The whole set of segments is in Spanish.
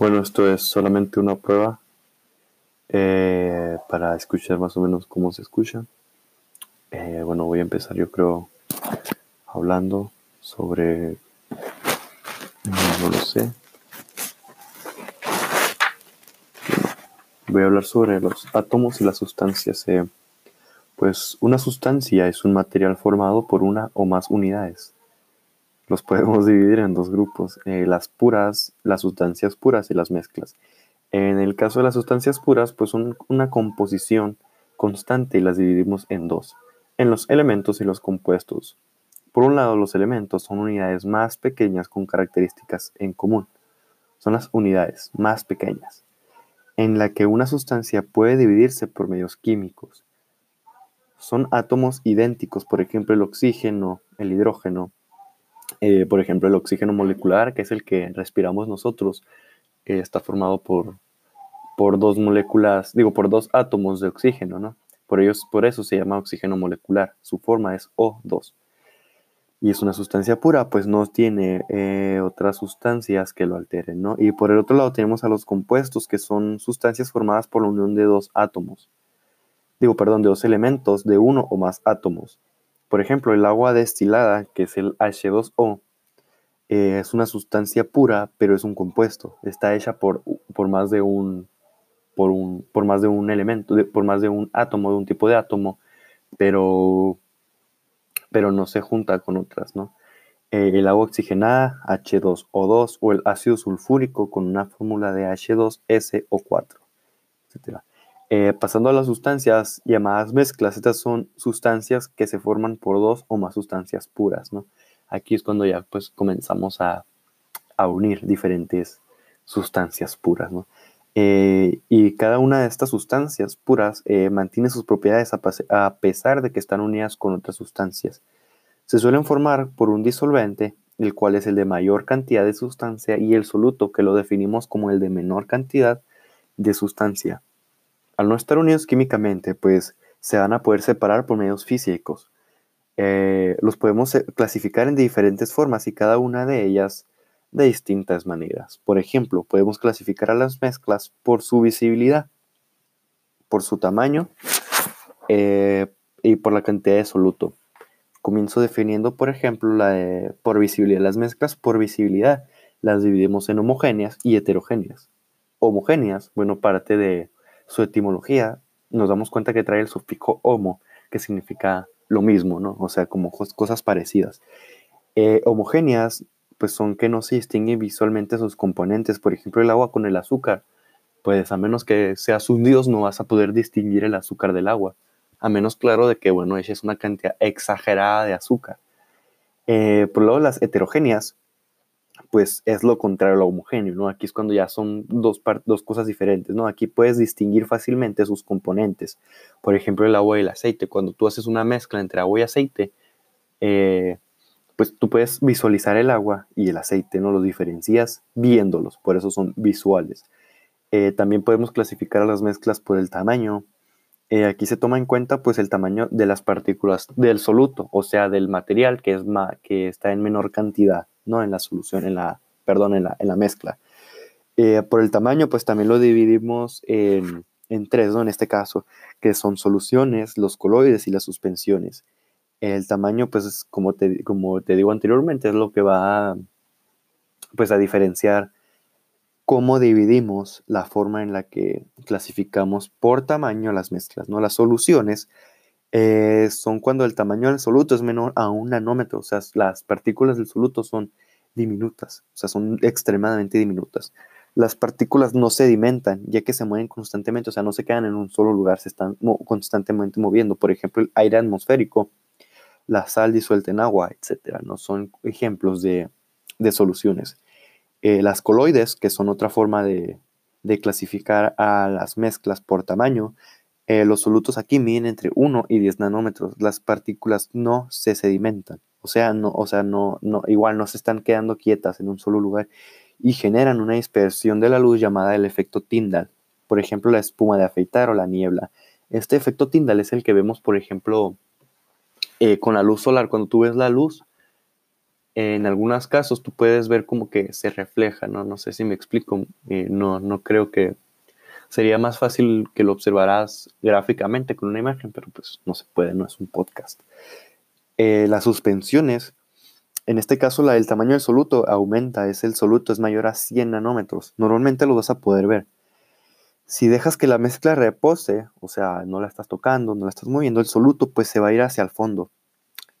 Bueno, esto es solamente una prueba eh, para escuchar más o menos cómo se escucha. Eh, bueno, voy a empezar yo creo hablando sobre... No lo sé. Voy a hablar sobre los átomos y las sustancias. Eh, pues una sustancia es un material formado por una o más unidades los podemos dividir en dos grupos, eh, las puras, las sustancias puras y las mezclas. En el caso de las sustancias puras, pues son una composición constante y las dividimos en dos, en los elementos y los compuestos. Por un lado, los elementos son unidades más pequeñas con características en común. Son las unidades más pequeñas, en la que una sustancia puede dividirse por medios químicos. Son átomos idénticos, por ejemplo, el oxígeno, el hidrógeno, eh, por ejemplo, el oxígeno molecular, que es el que respiramos nosotros, está formado por, por dos moléculas, digo, por dos átomos de oxígeno, ¿no? Por, ellos, por eso se llama oxígeno molecular. Su forma es O2. Y es una sustancia pura, pues no tiene eh, otras sustancias que lo alteren, ¿no? Y por el otro lado tenemos a los compuestos, que son sustancias formadas por la unión de dos átomos. Digo, perdón, de dos elementos de uno o más átomos. Por ejemplo, el agua destilada, que es el H2O, eh, es una sustancia pura, pero es un compuesto. Está hecha por, por, más, de un, por, un, por más de un elemento, por más de un átomo, de un tipo de átomo, pero, pero no se junta con otras, ¿no? Eh, el agua oxigenada, H2O2, o el ácido sulfúrico con una fórmula de H2SO4, etc. Eh, pasando a las sustancias llamadas mezclas, estas son sustancias que se forman por dos o más sustancias puras, ¿no? Aquí es cuando ya pues comenzamos a, unir diferentes sustancias puras, ¿no? Eh, y cada una de estas sustancias puras eh, mantiene sus propiedades a, pesar de que están unidas con otras sustancias. Se suelen formar por un disolvente, el cual es el de mayor cantidad de sustancia, y el soluto, que lo definimos como el de menor cantidad de sustancia. Al no estar unidos químicamente, pues se van a poder separar por medios físicos. Eh, los podemos eh, clasificar en diferentes formas y cada una de ellas de distintas maneras. Por ejemplo, podemos clasificar a las mezclas por su visibilidad, por su tamaño eh, y por la cantidad de soluto. Comienzo definiendo, por ejemplo, la por visibilidad. Las mezclas por visibilidad las dividimos en homogéneas y heterogéneas. Homogéneas, bueno, parte de su etimología, nos damos cuenta que trae el sufijo homo, que significa lo mismo, ¿no? O sea, como cosas parecidas. Eh, homogéneas, pues son que no se distinguen visualmente sus componentes. Por ejemplo, el agua con el azúcar. Pues a menos que seas un dios, no vas a poder distinguir el azúcar del agua. A menos, claro, de que, bueno, es una cantidad exagerada de azúcar. Eh, por lo las heterogéneas, pues es lo contrario a lo homogéneo, ¿no? Aquí es cuando ya son dos, dos cosas diferentes, ¿no? Aquí puedes distinguir fácilmente sus componentes. Por ejemplo, el agua y el aceite. Cuando tú haces una mezcla entre agua y aceite, eh, pues tú puedes visualizar el agua y el aceite, ¿no? Los diferencias viéndolos, por eso son visuales. Eh, también podemos clasificar a las mezclas por el tamaño. Eh, aquí se toma en cuenta pues el tamaño de las partículas del soluto, o sea, del material que, es que está en menor cantidad. ¿No? En la solución, en la, perdón, en la, en la mezcla. Eh, por el tamaño, pues también lo dividimos en, en, tres, ¿no? En este caso, que son soluciones, los coloides y las suspensiones. El tamaño, pues, como te, como te digo anteriormente, es lo que va a, pues, a diferenciar cómo dividimos la forma en la que clasificamos por tamaño las mezclas, ¿no? Las soluciones eh, son cuando el tamaño del soluto es menor a un nanómetro, o sea, las partículas del soluto son diminutas, o sea, son extremadamente diminutas. Las partículas no sedimentan, ya que se mueven constantemente, o sea, no se quedan en un solo lugar, se están constantemente moviendo. Por ejemplo, el aire atmosférico, la sal disuelta en agua, etcétera, ¿no? Son ejemplos de, soluciones. Eh, las coloides, que son otra forma de, de clasificar a las mezclas por tamaño, eh, los solutos aquí miden entre 1 y 10 nanómetros. Las partículas no se sedimentan. O sea, no, o sea no, no, igual no se están quedando quietas en un solo lugar y generan una dispersión de la luz llamada el efecto Tyndall. Por ejemplo, la espuma de afeitar o la niebla. Este efecto Tyndall es el que vemos, por ejemplo, eh, con la luz solar. Cuando tú ves la luz, en algunos casos tú puedes ver como que se refleja, ¿no? No sé si me explico, eh, no, no creo que sería más fácil que lo observarás gráficamente con una imagen, pero pues no se puede, no es un podcast. Eh, las suspensiones, en este caso la, el tamaño del soluto aumenta, es el soluto es mayor a 100 nanómetros, normalmente lo vas a poder ver. Si dejas que la mezcla repose, o sea, no la estás tocando, no la estás moviendo, el soluto pues se va a ir hacia el fondo.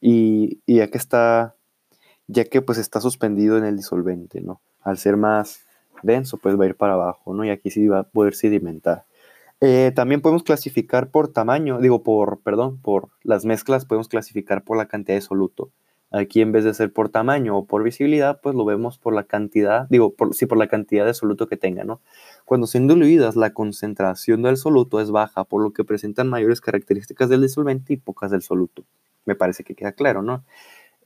Y, y ya que está ya que pues está suspendido en el disolvente, ¿no? Al ser más denso, pues va a ir para abajo, ¿no? Y aquí sí va a poder sedimentar. Eh, también podemos clasificar por tamaño, digo, por, perdón, por las mezclas podemos clasificar por la cantidad de soluto. Aquí en vez de ser por tamaño o por visibilidad, pues lo vemos por la cantidad, digo, por, sí, por la cantidad de soluto que tenga, ¿no? Cuando son diluidas, la concentración del soluto es baja, por lo que presentan mayores características del disolvente y pocas del soluto. Me parece que queda claro, ¿no?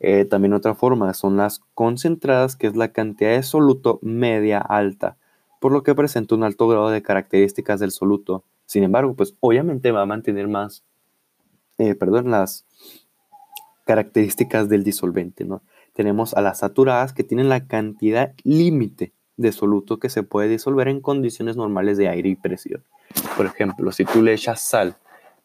Eh, también otra forma son las concentradas, que es la cantidad de soluto media alta, por lo que presenta un alto grado de características del soluto. Sin embargo, pues obviamente va a mantener más, eh, perdón, las características del disolvente, ¿no? Tenemos a las saturadas que tienen la cantidad límite de soluto que se puede disolver en condiciones normales de aire y presión. Por ejemplo, si tú le echas sal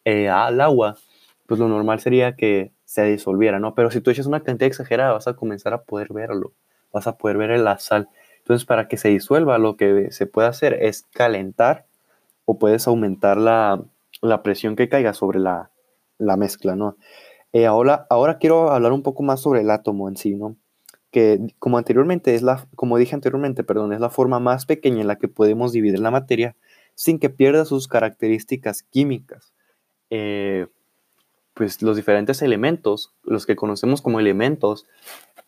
eh, al agua, pues lo normal sería que se disolviera, ¿no? Pero si tú echas una cantidad exagerada, vas a comenzar a poder verlo, vas a poder ver la sal. Entonces, para que se disuelva, lo que se puede hacer es calentar o puedes aumentar la, presión que caiga sobre la, mezcla, ¿no? Eh, ahora, ahora quiero hablar un poco más sobre el átomo en sí, ¿no? Que como anteriormente es la, como dije anteriormente, perdón, es la forma más pequeña en la que podemos dividir la materia sin que pierda sus características químicas. Eh, pues los diferentes elementos, los que conocemos como elementos,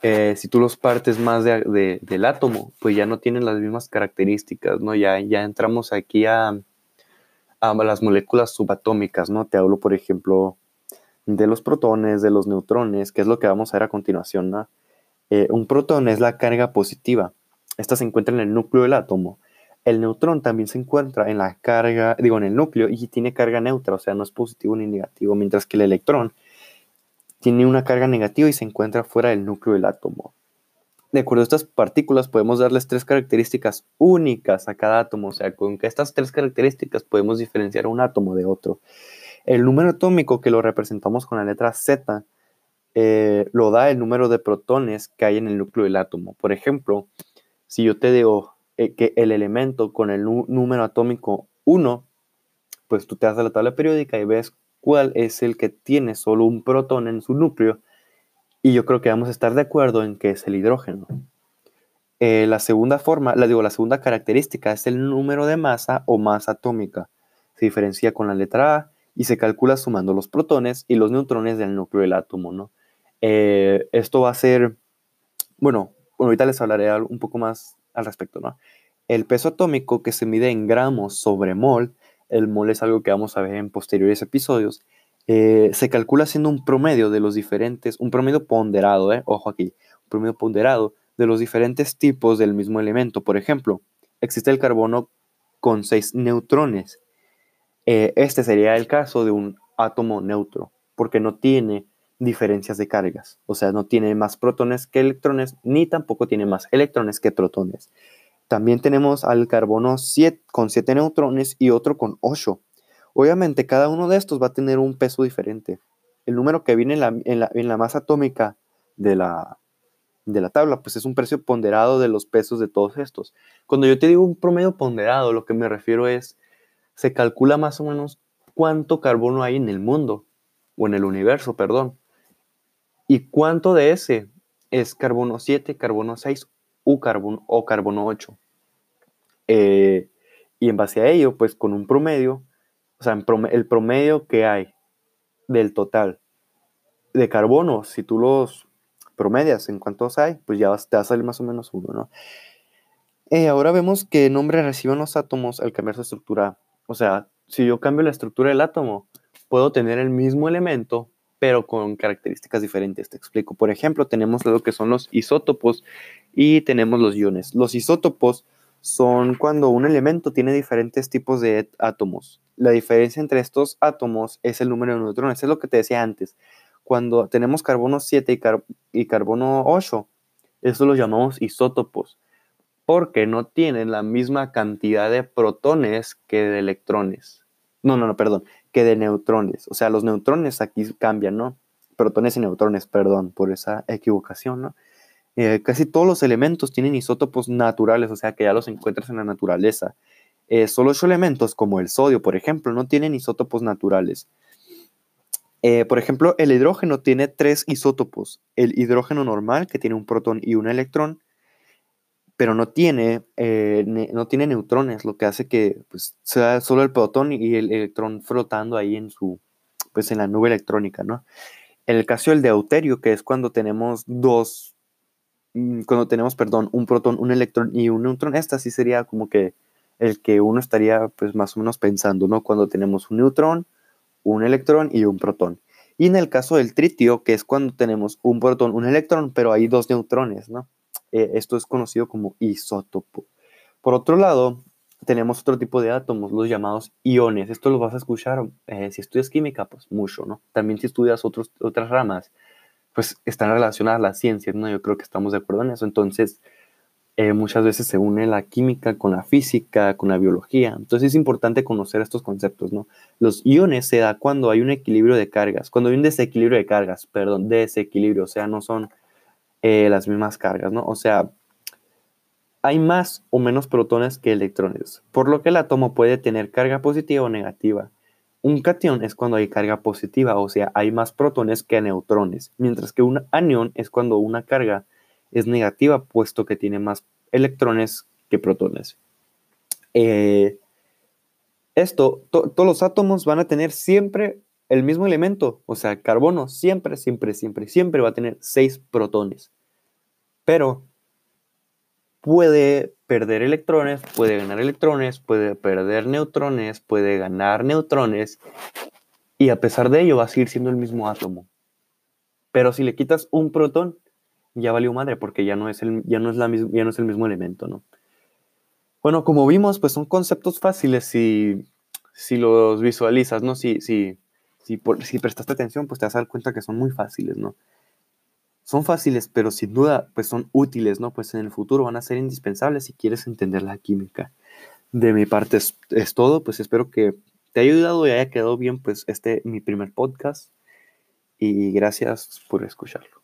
eh, si tú los partes más del átomo, pues ya no tienen las mismas características, ¿no? Ya, ya entramos aquí a, a las moléculas subatómicas, ¿no? Te hablo, por ejemplo, de los protones, de los neutrones, que es lo que vamos a ver a continuación. Eh, un protón es la carga positiva. Esta se encuentra en el núcleo del átomo el neutrón también se encuentra en la carga, digo, en el núcleo y tiene carga neutra, o sea, no es positivo ni negativo, mientras que el electrón tiene una carga negativa y se encuentra fuera del núcleo del átomo. De acuerdo a estas partículas, podemos darles tres características únicas a cada átomo, o sea, con estas tres características podemos diferenciar un átomo de otro. El número atómico que lo representamos con la letra Z eh, lo da el número de protones que hay en el núcleo del átomo. Por ejemplo, si yo te digo eh, que el elemento con el número atómico 1, pues tú te das la tabla periódica y ves cuál es el que tiene solo un protón en su núcleo. Y yo creo que vamos a estar de acuerdo en que es el hidrógeno. Eh, la segunda forma, la digo, la segunda característica es el número de masa o masa atómica. Se diferencia con la letra A y se calcula sumando los protones y los neutrones del núcleo del átomo. Eh, esto va a ser, bueno, ahorita les hablaré un poco más al respecto, ¿no? El peso atómico que se mide en gramos sobre mol, el mol es algo que vamos a ver en posteriores episodios, eh, se calcula siendo un promedio de los diferentes, un promedio ponderado, ¿eh? ojo aquí, un promedio ponderado de los diferentes tipos del mismo elemento. Por ejemplo, existe el carbono con seis neutrones. Eh, este sería el caso de un átomo neutro, porque no tiene diferencias de cargas. O sea, no tiene más protones que electrones, ni tampoco tiene más electrones que protones. También tenemos al carbono 7, con 7 neutrones y otro con 8. Obviamente, cada uno de estos va a tener un peso diferente. El número que viene en la, masa atómica de la, de la tabla, pues es un precio ponderado de los pesos de todos estos. Cuando yo te digo un promedio ponderado, lo que me refiero es, se calcula más o menos cuánto carbono hay en el mundo, o en el universo, perdón. ¿Y cuánto de ese es carbono 7, carbono 6 o carbono, o carbono 8? Eh, y en base a ello, pues con un promedio, o sea, el promedio que hay del total de carbono, si tú los promedias en cuántos hay, pues ya te va a salir más o menos uno, ¿no? Eh, ahora vemos qué nombre reciben los átomos al cambiar su estructura. O sea, si yo cambio la estructura del átomo, puedo tener el mismo elemento, pero con características diferentes. Te explico. Por ejemplo, tenemos lo que son los isótopos y tenemos los iones. Los isótopos son cuando un elemento tiene diferentes tipos de átomos. La diferencia entre estos átomos es el número de neutrones. Es lo que te decía antes. Cuando tenemos carbono 7 y, carbono 8, Eso los llamamos isótopos, porque no tienen la misma cantidad de protones que de electrones. No, no, no, perdón, que de neutrones. O sea, los neutrones aquí cambian, ¿no? Protones y neutrones, perdón, por esa equivocación, ¿no? Eh, casi todos los elementos tienen isótopos naturales, o sea que ya los encuentras en la naturaleza. Eh, solo ocho elementos, como el sodio, por ejemplo, no tienen isótopos naturales. Eh, por ejemplo, el hidrógeno tiene tres isótopos. El hidrógeno normal, que tiene un protón y un electrón, pero no tiene, no tiene neutrones, lo que hace que pues, sea solo el protón y el electrón flotando ahí en su, pues en la nube electrónica, ¿no? En el caso del deuterio, que es cuando tenemos dos Mm, cuando tenemos, perdón, un protón, un electrón y un neutrón, esta sí sería como que el que uno estaría pues más o menos pensando, ¿no? Cuando tenemos un neutrón, un electrón y un protón. Y en el caso del tritio, que es cuando tenemos un protón, un electrón, pero hay dos neutrones, ¿no? Eh, esto es conocido como isótopo. Por otro lado, tenemos otro tipo de átomos, los llamados iones. Esto lo vas a escuchar eh, si estudias química, pues mucho, ¿no? También si estudias otros, otras ramas, pues están relacionadas a las ciencias, ¿no? Yo creo que estamos de acuerdo en eso. Entonces, eh, muchas veces se une la química con la física, con la biología. Entonces es importante conocer estos conceptos, ¿no? Los iones se da cuando hay un equilibrio de cargas, cuando hay un desequilibrio de cargas, perdón, desequilibrio, o sea, no son eh, las mismas cargas, ¿no? O sea, hay más o menos protones que electrones, por lo que el átomo puede tener carga positiva o negativa. Un cation es cuando hay carga positiva, o sea, hay más protones que neutrones, mientras que un anión es cuando una carga es negativa, puesto que tiene más electrones que protones. Eh, esto, todos los átomos van a tener siempre el mismo elemento, o sea, carbono siempre, siempre, siempre, siempre va a tener seis protones. Pero puede perder electrones, puede ganar electrones, puede perder neutrones, puede ganar neutrones, y a pesar de ello va a seguir siendo el mismo átomo. Pero si le quitas un protón, ya valió madre, porque ya no es el, ya no es la ya no es el mismo elemento, ¿no? Bueno, como vimos, pues son conceptos fáciles si, si los visualizas, ¿no? Si, si, si, si prestaste atención, pues te vas a dar cuenta que son muy fáciles, ¿no? son fáciles, pero sin duda pues son útiles, ¿no? Pues en el futuro van a ser indispensables si quieres entender la química. De mi parte es, es todo, pues espero que te haya ayudado y haya quedado bien pues este mi primer podcast y gracias por escucharlo.